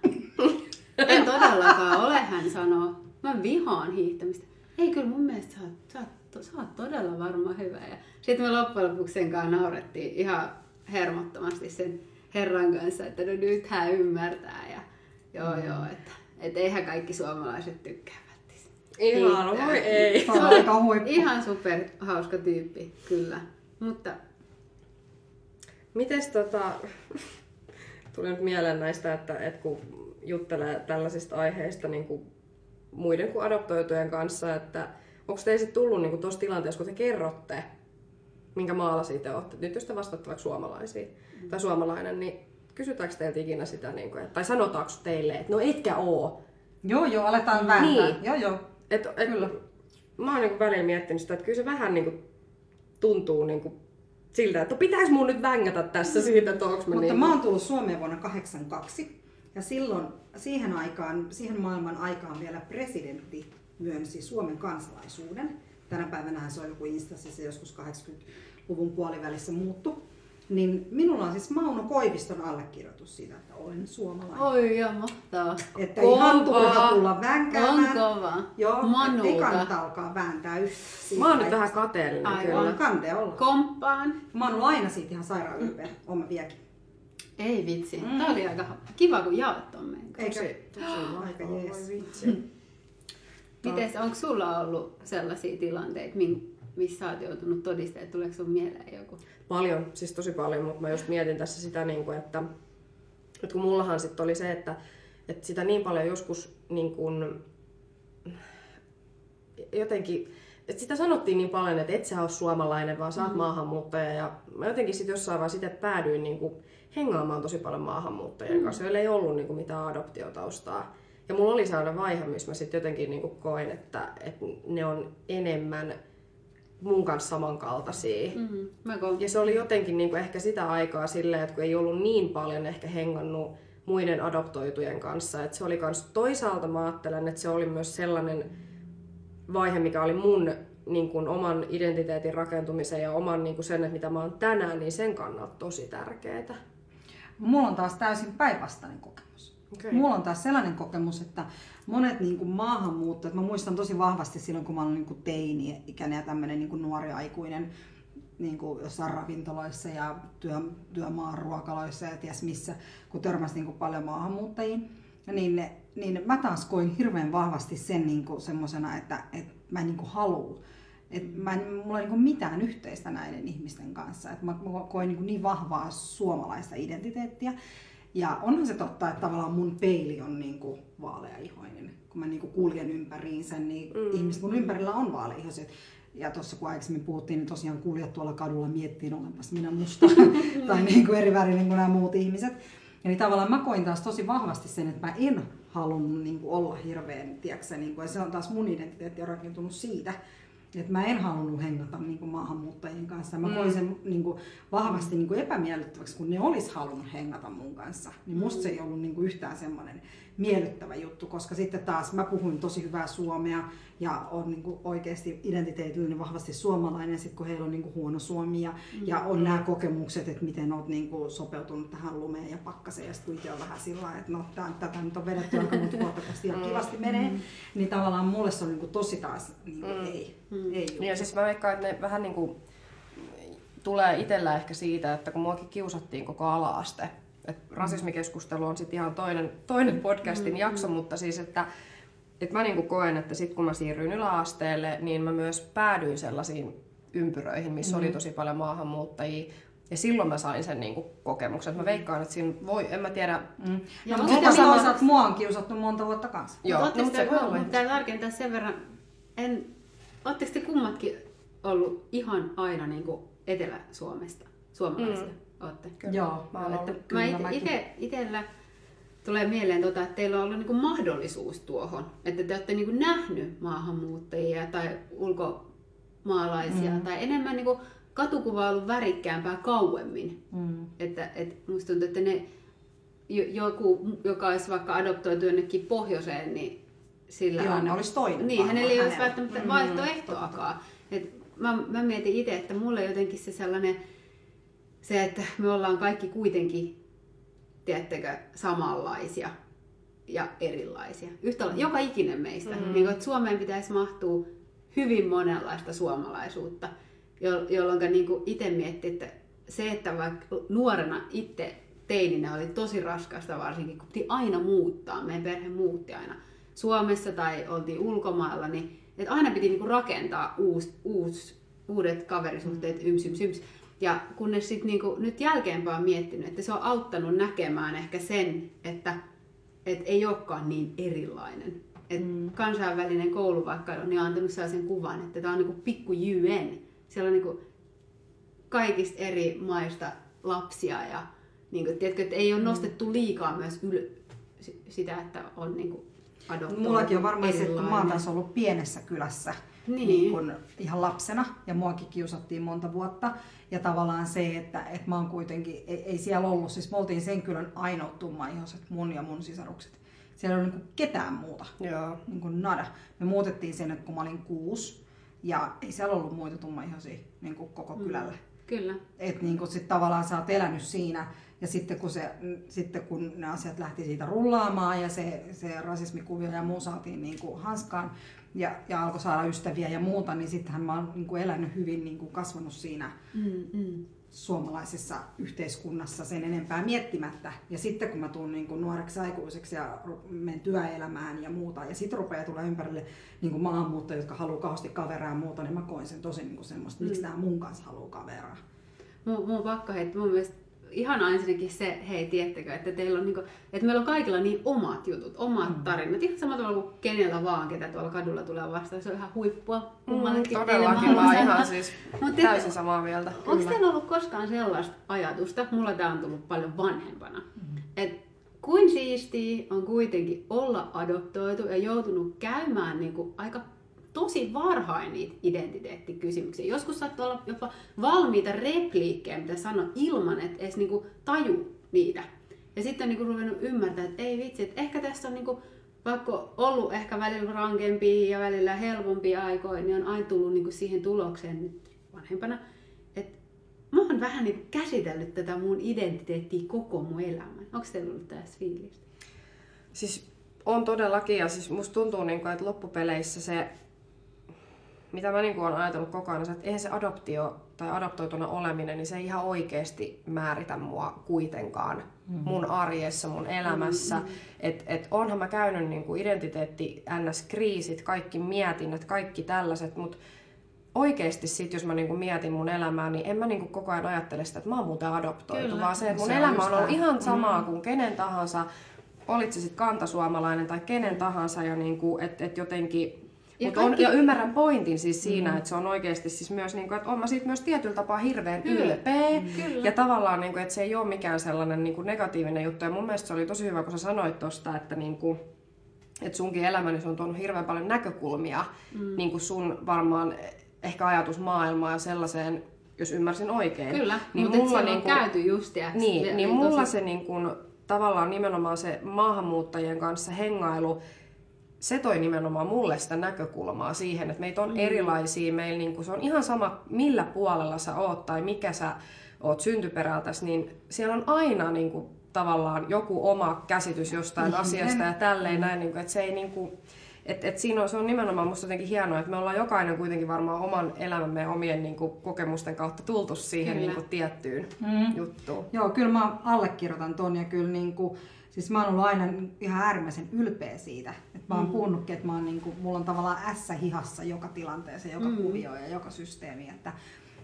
En todellakaan ole, hän sanoo. Mä vihaan hiihtämistä. Ei kyllä mun mielestä sä oot, sä oot, sä oot todella varmaan hyvä. Ja sitten me loppujen lopuksi sen kanssa naurettiin ihan hermottomasti sen herran kanssa, että no nyt hän ymmärtää. Ja joo Mm. joo, että et eihän kaikki suomalaiset tykkää. Ihan, voi ei. Se on aika huippu. Ihan super hauska tyyppi, kyllä. Mutta Mites tota, tuli nyt mieleen näistä, että, että kun juttelee tällaisista aiheista niin kuin muiden kuin adoptoitujen kanssa, että onko teille sit tullut niin tuossa tilanteessa, kun te kerrotte, minkä maalaisia te olette, nyt jos te vastaatte vaikka suomalaisia tai suomalainen, niin kysytäänkö teiltä ikinä sitä, niin kuin, että, tai sanotaanko teille, että no etkä oo. Joo, joo, aletaan vääntää. Niin. Joo, joo. Et, et, Kyllä. Mä oon niin välillä miettinyt sitä, että kyllä se vähän niin kuin tuntuu niin kuin siltä, että pitäis mun nyt vängätä tässä siitä, että onks mä Mutta niin... mä oon tullut Suomeen vuonna 82 ja silloin siihen aikaan, siihen maailman aikaan vielä presidentti myönsi Suomen kansalaisuuden. Tänä päivänä se on joku instanssi, se joskus 80-luvun puolivälissä muuttu. Niin minulla on siis Mauno Koiviston allekirjoitus siitä, että olen suomalainen. Oi ja mahtavaa. Että Kova. ihan turha tulla vänkäämään. On kova. Joo, Manulta. ei kannata alkaa vääntää yhtään. Mä oon nyt vähän kateellinen Aivan. kyllä. Kandea olla. Komppaan. Mä oon ollut aina siitä ihan sairaan ylpeä. Oon mä vieläkin. Ei vitsi. Mm. Tää oli aika kiva, kun jaot ton meidän kanssa. Eikö? Tosi, tosi Aika mahtavaa, jees. voi vitsi. Mites, onko sulla ollut sellaisia tilanteita, min- missä sä oot joutunut todistamaan, tuleeko sun mieleen joku? Paljon, siis tosi paljon, mutta mä just mietin tässä sitä, niin kuin, että, että kun mullahan sitten oli se, että, että sitä niin paljon joskus niin kuin, jotenkin, että sitä sanottiin niin paljon, että et sä ole suomalainen, vaan sä oot mm. maahanmuuttaja. Ja mä jotenkin sitten jossain vaiheessa sitten päädyin niin kuin hengaamaan tosi paljon maahanmuuttajien kanssa, joilla ei ollut niin kuin mitään adoptiotaustaa. Ja mulla oli sellainen vaihe, missä mä sitten jotenkin niin kuin koin, että, että ne on enemmän mun kanssa samankaltaisia. Mm. Kun... Ja se oli jotenkin niin kuin ehkä sitä aikaa silleen, että kun ei ollut niin paljon ehkä hengannut muiden adoptoitujen kanssa. Että se oli kans toisaalta mä ajattelen, että se oli myös sellainen vaihe, mikä oli mun niin kuin oman identiteetin rakentumisen ja oman niin kuin sen, että mitä mä oon tänään, niin sen kannalta tosi tärkeää. Mulla on taas täysin päinvastainen kokemus. Okei. Mulla on taas sellainen kokemus, että monet niin kuin maahanmuuttajat, mä muistan tosi vahvasti silloin, kun mä olin niin kuin teini-ikäinen ja tämmöinen niin kuin nuori aikuinen niin kuin jossain ravintoloissa ja työ, työmaan ruokaloissa ja ties missä, kun törmäsi niin kuin paljon maahanmuuttajiin, niin, niin mä taas koin hirveän vahvasti sen niin kuin semmosena, että, että mä en niin kuin halua et mä en, mulla ei niin mitään yhteistä näiden ihmisten kanssa. Et mä, mä niin, niin vahvaa suomalaista identiteettiä. Ja onhan se totta, että tavallaan mun peili on niin kuin vaaleaihoinen. Kun mä niin kuin kuljen ympäriinsä, niin mm. ihmiset mun ympärillä on vaaleaihoiset. Ja tuossa kun aikaisemmin puhuttiin, niin tosiaan kuljet tuolla kadulla miettiin, olenpas minä musta tai niin kuin eri värinen kuin nämä muut ihmiset. Eli tavallaan mä koin taas tosi vahvasti sen, että mä en halunnut niin kuin olla hirveän, tiedätkö, niin kuin, ja se on taas mun identiteetti on rakentunut siitä, että mä en halunnut hengata niin kuin maahanmuuttajien kanssa. Mä koin sen niin kuin, vahvasti niin kuin epämiellyttäväksi, kun ne olisi halunnut hengata mun kanssa. Niin musta se ei ollut niin kuin, yhtään semmoinen miellyttävä juttu, koska sitten taas mä puhuin tosi hyvää suomea ja on niin kuin, oikeasti identiteetillinen vahvasti suomalainen, ja sitten kun heillä on niin kuin, huono suomi ja, ja on nämä kokemukset, että miten oot niin kuin, sopeutunut tähän lumeen ja pakkaseen, ja sitten itse on vähän sillä lailla, että no tää, tätä nyt on vedetty aika monta vuotta tästä ihan kivasti menee, niin tavallaan mulle se on niin kuin, tosi taas niin kuin, ei, ei juttu. Niin ja siis mä veikkaan, että ne vähän niin kuin tulee itsellä ehkä siitä, että kun muakin kiusattiin koko ala-aste, että rasismikeskustelu on sitten ihan toinen, toinen podcastin jakso, mutta siis että, että mä niin kuin koen, että sitten kun mä siirryin yläasteelle, niin mä myös päädyin sellaisiin ympyröihin, missä oli tosi paljon maahanmuuttajia. Ja silloin mä sain sen niin kuin kokemuksen. Mä veikkaan, että siinä voi, en mä tiedä, Mm. Ja No, sitä sama- mua on kiusattu monta vuotta kanssa. Joo, no, mutta se voi olla. pitää tarkentaa sen verran, en, ootteko te kummatkin ollut ihan aina niin kuin Etelä-Suomesta, suomalaisia? Mm. Ootte? Kyllä. Joo, Mä oon joo, ollut. että Mä kyllä ite, mäkin. ite, itellä tulee mieleen, tota, että teillä on ollut niinku mahdollisuus tuohon. Että te olette niinku nähnyt maahanmuuttajia tai ulkomaalaisia mm. tai enemmän niinku katukuva on ollut värikkäämpää kauemmin. Mm. Että, et musta tuntuu, että ne, jo- joku, joka olisi vaikka adoptoitu jonnekin pohjoiseen, niin sillä Tilanne on, olisi toinen Niin, hänellä ei olisi välttämättä Mm, vaihtoehtoakaan. Et mä, mä mietin itse, että mulle jotenkin se sellainen, se, että me ollaan kaikki kuitenkin, tiedättekö, samanlaisia ja erilaisia. Yhtä, mm. joka ikinen meistä. Mm. Niin, että Suomeen pitäisi mahtua hyvin monenlaista suomalaisuutta, jo- jolloin niin itse miettii, että se, että vaikka nuorena itse teininä oli tosi raskasta varsinkin, kun piti aina muuttaa, meidän perhe muutti aina Suomessa tai oltiin ulkomailla, niin että aina piti niinku rakentaa uus, uus, uudet kaverisuhteet, yms, yms, yms. Ja kunnes sit niinku, nyt jälkeenpäin on miettinyt, että se on auttanut näkemään ehkä sen, että et ei olekaan niin erilainen. Et mm. Kansainvälinen koulu vaikka on niin antanut sellaisen kuvan, että tämä on niinku pikku UN. Siellä on niinku kaikista eri maista lapsia ja niin kuin, tiedätkö, että ei ole nostettu liikaa myös yl- si- sitä, että on niin kuin adoptoitu Mullakin on varmaan se, että mä oon taas ollut pienessä kylässä, Niin. niin kun ihan lapsena ja muakin kiusattiin monta vuotta. Ja tavallaan se, että, että mä oon kuitenkin, ei, ei siellä ollut, siis me oltiin sen kylän ainoat tummaihoiset, mun ja mun sisarukset. Siellä ei ollut niin ketään muuta, Joo. niin kuin nada. Me muutettiin sinne, kun mä olin kuusi, ja ei siellä ollut muita tummaihoisia niin kuin koko kylällä. Kyllä. Että niin sit tavallaan sä oot elänyt siinä, ja sitten kun, se, sitten kun ne asiat lähti siitä rullaamaan, ja se, se rasismikuvio ja muu saatiin niin kuin hanskaan, ja, ja alkoi saada ystäviä ja muuta, niin sittenhän mä oon niin kuin elänyt hyvin, niin kuin kasvanut siinä Mm, mm. suomalaisessa yhteiskunnassa sen enempää miettimättä. Ja sitten kun mä tuun niin kuin nuoreksi aikuiseksi ja menen työelämään ja muuta, ja sitten rupeaa tulla ympärille niin kuin maahanmuuttajia, jotka haluaa kauheasti kaveraa ja muuta, niin mä koin sen tosi niin kuin semmoista, miksi tää mun kanssa haluaa kaveraa. Mun, mun on pakko heittää, mun mielestä ihan ensinnäkin se, hei, tiettekö, että teillä on niinku, että meillä on kaikilla niin omat jutut, omat mm. tarinat, ihan samalla tavalla kuin kenellä vaan, ketä tuolla kadulla tulee vastaan, se on ihan huippua kummallekin. Mm, todellakin, mä teille ihan siis Mut te- täysin samaa mieltä. Onko teillä ollut koskaan sellaista ajatusta, mulla tämä on tullut paljon vanhempana, mm. että kuin siistiä on kuitenkin olla adoptoitu ja joutunut käymään niinku aika tosi varhain niitä identiteettikysymyksiä. Joskus saattaa olla jopa valmiita repliikkejä, mitä sanoa ilman, että edes niinku taju niitä. Ja sitten on niinku ruvennut ymmärtää, että ei vitsi, että ehkä tässä on niinku, vaikka ollut ehkä välillä rankempia ja välillä helpompia aikoja, niin on aina tullut niinku siihen tulokseen nyt vanhempana, että mä oon vähän niinku käsitellyt tätä mun identiteettiä koko mun elämän. Onko teillä ollut tässä fiilistä? Siis on todellakin, ja siis musta tuntuu, niin kuin, että loppupeleissä se, mitä mä niin kuin olen ajatellut koko ajan, että eihän se adoptio tai adoptoituna oleminen, niin se ei ihan oikeasti määritä mua kuitenkaan mm-hmm. mun arjessa, mun elämässä. Mm-hmm. Et, et onhan mä käynyt niin kuin identiteetti, ns-kriisit, kaikki mietinnät, kaikki tällaiset, mutta oikeasti sit, jos mä niinku mietin mun elämää, niin en mä niinku koko ajan ajattele sitä, että mä oon muuten adoptoitu, Kyllä. vaan se, että mun Se elämä on ollut ihan samaa kuin kenen tahansa, olit se sitten kantasuomalainen tai kenen tahansa, ja niinku, että et jotenkin... Ja Mut on, kaikki- ja ymmärrän pointin siis siinä, mm. että se on oikeasti siis myös, niinku, että on mä siitä myös tietyllä tapaa hirveän Kyllä. ylpeä. Kyllä. Ja tavallaan, niinku, että se ei ole mikään sellainen niinku, negatiivinen juttu. Ja mun mielestä se oli tosi hyvä, kun sä sanoit tosta, että niinku, että sunkin elämäni on tuonut hirveän paljon näkökulmia mm. niin kuin sun varmaan ehkä ajatusmaailmaa ja sellaiseen, jos ymmärsin oikein. Kyllä, niin mutta mulla niinku, on käyty just ja niin, niin mulla se niin kuin, tavallaan nimenomaan se maahanmuuttajien kanssa hengailu, se toi nimenomaan mulle sitä näkökulmaa siihen, että meitä on mm. erilaisia, meillä niin se on ihan sama millä puolella sä oot tai mikä sä oot syntyperältäsi, niin siellä on aina niin kuin, tavallaan joku oma käsitys jostain asiasta ja tälleen näin, niin kuin, että se ei niin kuin, et, et siinä on, se on nimenomaan musta jotenkin hienoa, että me ollaan jokainen kuitenkin varmaan oman elämämme ja omien niin kuin, kokemusten kautta tultu siihen Kyllä. niin kuin, tiettyyn Mm. juttuun. Joo, kyllä mä allekirjoitan ton ja kyllä niin kuin, siis mä oon ollut aina ihan äärimmäisen ylpeä siitä. Että mä oon mm. puhunutkin, että mä oon niin kuin, mulla on tavallaan ässä hihassa joka tilanteeseen, joka mm. kuvio ja joka systeemi. Että,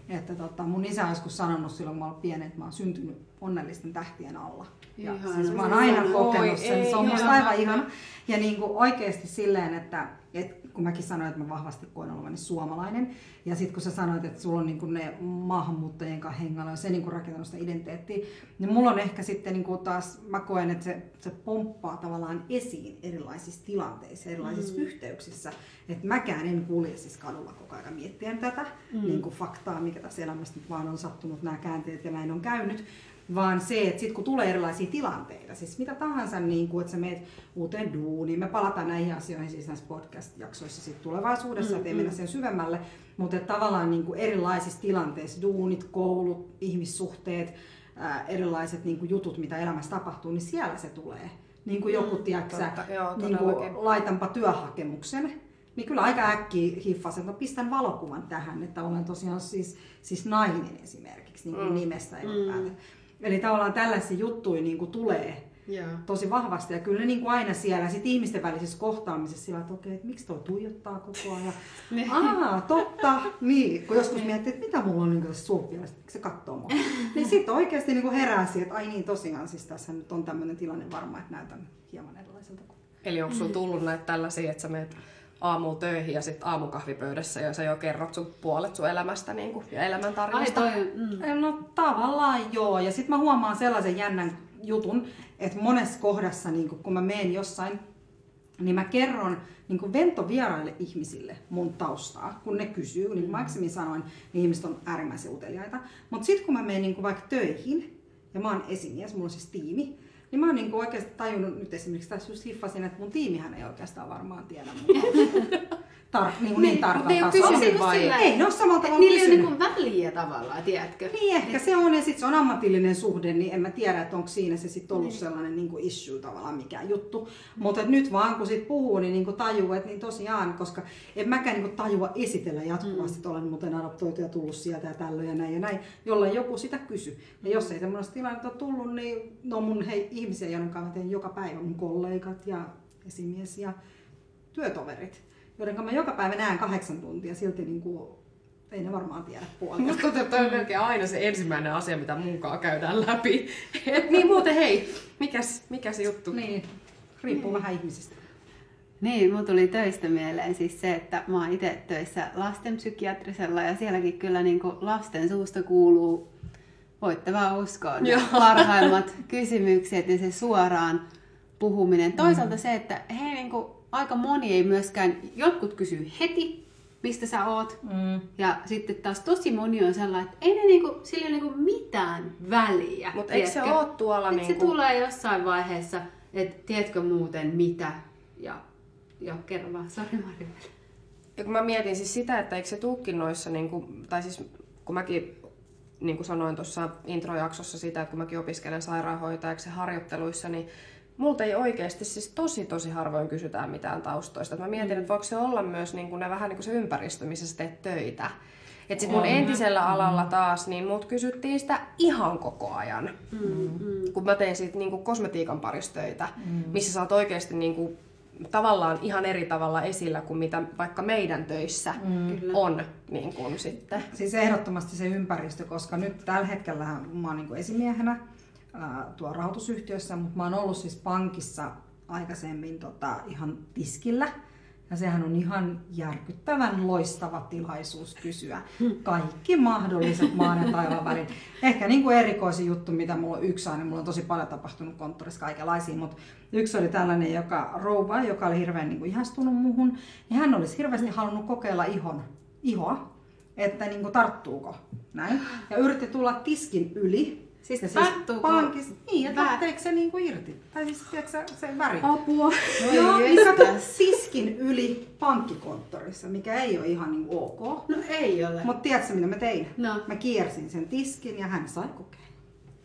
että tota, mun isä on joskus sanonut silloin, kun mä olin pieni, että mä oon syntynyt onnellisten tähtien alla. Ja Ihana. siis mä oon aina kokenut sen, se on musta aivan ihana. Ja niin kuin oikeasti silleen, että, että kun mäkin sanoin, että mä vahvasti koen olevani suomalainen, ja sitten kun sä sanoit, että sulla on niin kuin ne maahanmuuttajien kanssa hengailu, ja se niin kuin rakentanut sitä identiteettiä, niin mulla on ehkä sitten niin kuin taas, mä koen, että se, se pomppaa tavallaan esiin erilaisissa tilanteissa, erilaisissa mm. yhteyksissä. Että mäkään en kulje siis kadulla koko ajan miettien tätä mm. niin kuin faktaa, mikä tässä elämässä nyt vaan on sattunut, nämä käänteet ja näin on käynyt, vaan se, että sitten kun tulee erilaisia tilanteita, siis mitä tahansa, niin kuin, että sä meet uuteen duuniin, me palataan näihin asioihin siis näissä podcast-jaksoissa sit tulevaisuudessa, mm, ettei mennä sen syvemmälle, mutta että tavallaan niin kuin erilaisissa tilanteissa, duunit, koulut, ihmissuhteet, ää, erilaiset niin kuin jutut, mitä elämässä tapahtuu, niin siellä se tulee. Niin kuin joku, tiedätkö, sä, totta, joo, niin kuin, laitanpa työhakemuksen, niin kyllä aika äkkiä hiffasin, että pistän valokuvan tähän, että olen tosiaan siis, siis nainen esimerkiksi, niin kuin mm. nimestä ei mm. Eli tavallaan tällaisia juttuja niin kuin tulee Joo. tosi vahvasti ja kyllä ne niin kuin aina siellä sit ihmisten välisessä kohtaamisessa sillä että okei, että miksi toi tuijottaa koko ajan. Aa, totta. Niin, kun joskus miettii, että mitä mulla on niin tässä suupielessä, miksi se katsoo mua. niin sitten oikeasti niin kuin herää siihen, että ai niin tosiaan, siis tässä nyt on tämmöinen tilanne varmaan, että näytän hieman erilaiselta. kuin- Eli onko sulla tullut näitä tällaisia, että sä menet aamulla töihin ja sitten aamukahvipöydässä ja sä jo kerrot sun puolet sun elämästä niin kuin, ja Ai elämäntarinasta? toi, mm. No tavallaan joo. Ja sitten mä huomaan sellaisen jännän jutun, että monessa kohdassa, niin kun mä menen jossain niin mä kerron niin ventovieraille ihmisille mun taustaa, kun ne kysyy. Niin kuin mä aikaisemmin sanoin, niin ihmiset on äärimmäisen uteliaita. Mutta sitten kun mä menen niin vaikka töihin, ja mä oon esimies, mulla on siis tiimi, niin mä oon niin oikeasti tajunnut nyt esimerkiksi tässä just hiffasin, että mun tiimihän ei oikeastaan varmaan tiedä mun tar- niin, niin Mutta ei ole tasolla. kysynyt vai? sillä Ei ne ole samalla tavalla Niillä ei ole niinku väliä tavallaan, tiedätkö? Niin ehkä se on, ja sitten se on ammatillinen suhde, niin en mä tiedä, että onko siinä se sitten ollut sellainen niin kuin issue tavallaan mikä juttu. Mutta nyt vaan kun sit puhuu, niin, niin kuin tajuu, että niin tosiaan, koska en mäkään niin kuin tajua esitellä jatkuvasti, että olen muuten adoptoitu ja tullut sieltä ja tällöin ja näin ja näin, jolla joku sitä kysy. Ja jos ei semmoista tilannetta ole tullut, niin no mun hei, ihmisiä, joiden kanssa joka päivä, mun kollegat ja esimies ja työtoverit, joiden mä joka päivä näen kahdeksan tuntia, silti niin kuin, ei ne varmaan tiedä puolia. Tuntuu, että toi on melkein aina se ensimmäinen asia, mitä munkaan käydään läpi. Et niin muuten hei, mikäs, mikäs juttu? Niin, riippuu vähän ihmisistä. Niin, mun tuli töistä mieleen siis se, että mä oon itse töissä lastenpsykiatrisella ja sielläkin kyllä niin kuin lasten suusta kuuluu, voitte vaan uskoa, ne parhaimmat kysymykset ja se suoraan puhuminen. Toisaalta se, että he niin kuin, aika moni ei myöskään, jotkut kysyy heti, mistä sä oot, Mm. ja sitten taas tosi moni on sellainen, että ei ne niinku, sillä ei ole niinku mitään väliä. Mutta eikö se oo tuolla Et se niinku... tulee jossain vaiheessa, että tiedätkö muuten mitä, ja, ja kerro vaan, sori Mari. Ja kun mä mietin siis sitä, että eikö se tuukin noissa, niin kuin, tai siis kun mäkin niin kuin sanoin tuossa introjaksossa sitä, että kun mäkin opiskelen sairaanhoitajaksi harjoitteluissa, niin multa ei oikeasti siis tosi tosi harvoin kysytään mitään taustoista. Mä mietin, että voiko se olla myös niin kuin ne vähän niin kuin se ympäristö, missä sä teet töitä. Et sit mun entisellä alalla taas, niin mut kysyttiin sitä ihan koko ajan. Mm, Kun mä tein siitä niin kuin kosmetiikan parissa töitä, missä sä oot oikeasti niin kuin, tavallaan ihan eri tavalla esillä kuin mitä vaikka meidän töissä Kyllä. on niin kuin sitten. Siis ehdottomasti se ympäristö, koska nyt tällä hetkellä mä oon niin esimiehenä ää, tuo rahoitusyhtiössä, mutta mä oon ollut siis pankissa aikaisemmin tota, ihan tiskillä. Ja sehän on ihan järkyttävän loistava tilaisuus kysyä kaikki mahdolliset maan ja taivaan välin. Ehkä niin kuin erikoisin juttu, mitä mulla on yksi aina, mulla on tosi paljon tapahtunut konttorissa kaikenlaisia, mutta yksi oli tällainen joka, rouva, joka oli hirveän niin kuin ihastunut muhun. Ja hän olisi hirveästi halunnut kokeilla ihon, ihoa, että niin kuin tarttuuko näin. Ja yritti tulla tiskin yli. Siis ja tarttuuko pankissa, niin, että lähteekö se niin kuin irti. Tai siis tiedätkö, se, se väri. Apua. No Joo, ei niin tiskin yli pankkikonttorissa, mikä ei ole ihan niin ok. No ei ole. Mutta tiedätkö mitä mä tein? No. Mä kiersin sen tiskin ja hän sai kokeilla.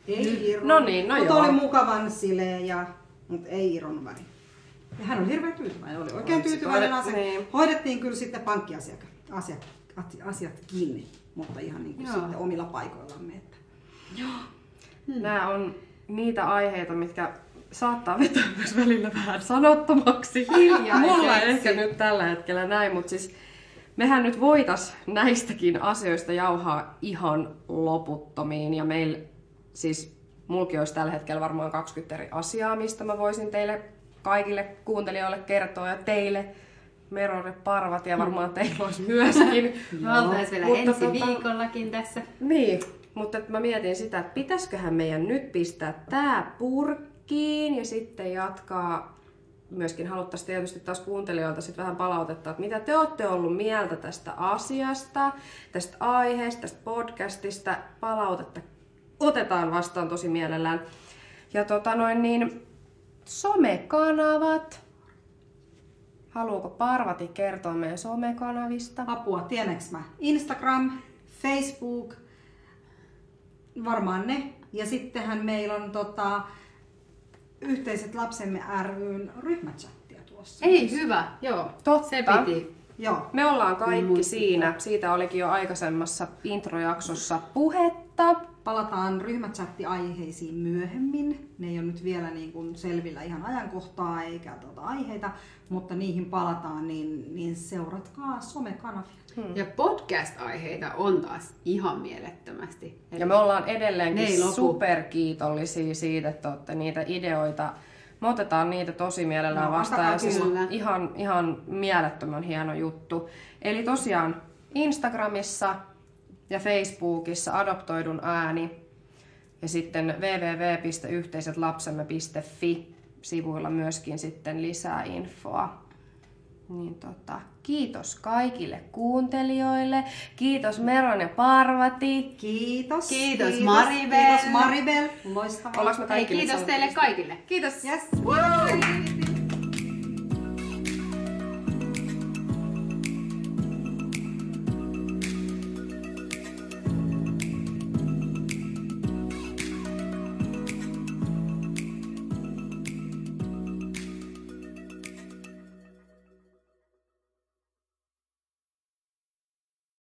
Ei irronnut. No niin, no Mutta joo. oli mukavan sileen, ja, mutta ei irronnut väri. Ja hän oli hirveän tyytyväinen, oli oikein tyytyväinen asia. niin. Hoidettiin kyllä sitten pankkiasiat asiat, asiat kiinni, mutta ihan niin kuin Joo. sitten omilla paikoillamme. Että. Nämä on niitä aiheita, mitkä saattaa vetää myös välillä vähän sanottomaksi. Hiljaiseksi. Mulla ei ehkä nyt tällä hetkellä näin, mutta siis mehän nyt voitais näistäkin asioista jauhaa ihan loputtomiin. Ja meillä siis mulki olisi tällä hetkellä varmaan 20 eri asiaa, mistä mä voisin teille kaikille kuuntelijoille kertoa ja teille Merore Parvat ja varmaan teillä olisi myöskin. Me vielä Mutta ensi tota- viikollakin tässä. Niin, mutta mä mietin sitä, että pitäisiköhän meidän nyt pistää tää purkkiin ja sitten jatkaa. Myöskin haluttaisiin tietysti taas kuuntelijoilta sitten vähän palautetta, että mitä te olette ollut mieltä tästä asiasta, tästä aiheesta, tästä podcastista. Palautetta otetaan vastaan tosi mielellään. Ja tota noin niin, somekanavat. Haluuko Parvati kertoa meidän somekanavista? Apua, tiedänkö mä? Instagram, Facebook, varmaan ne. Ja sittenhän meillä on tota, yhteiset lapsemme ryn ryhmächattia tuossa. Ei hyvä, joo. Totta. Se piti. Joo. Me ollaan kaikki Muistutan. siinä. Siitä olikin jo aikaisemmassa introjaksossa puhetta. Palataan ryhmächatti-aiheisiin myöhemmin. Ne ei ole nyt vielä niin kuin selvillä ihan ajankohtaa eikä tuota aiheita, mutta niihin palataan, niin, niin seuratkaa somekanavia. Ja podcast-aiheita on taas ihan mielettömästi. Ja me ollaan edelleenkin superkiitollisia siitä, että olette niitä ideoita. Me otetaan niitä tosi mielellään No, vastaan. Ja siis ihan, ihan mielettömän hieno juttu. Eli tosiaan Instagramissa ja Facebookissa adoptoidun ääni ja sitten www.yhteisetlapsemme.fi sivuilla myöskin sitten lisää infoa. Niin tota, kiitos kaikille kuuntelijoille. Kiitos Meron ja Parvati. Kiitos. Kiitos, Maribel. Kiitos Maribel. Loistavaa. Ollaanko me Hei, kaikille kiitos teille kaikille. Kiitos. Yes. Woo!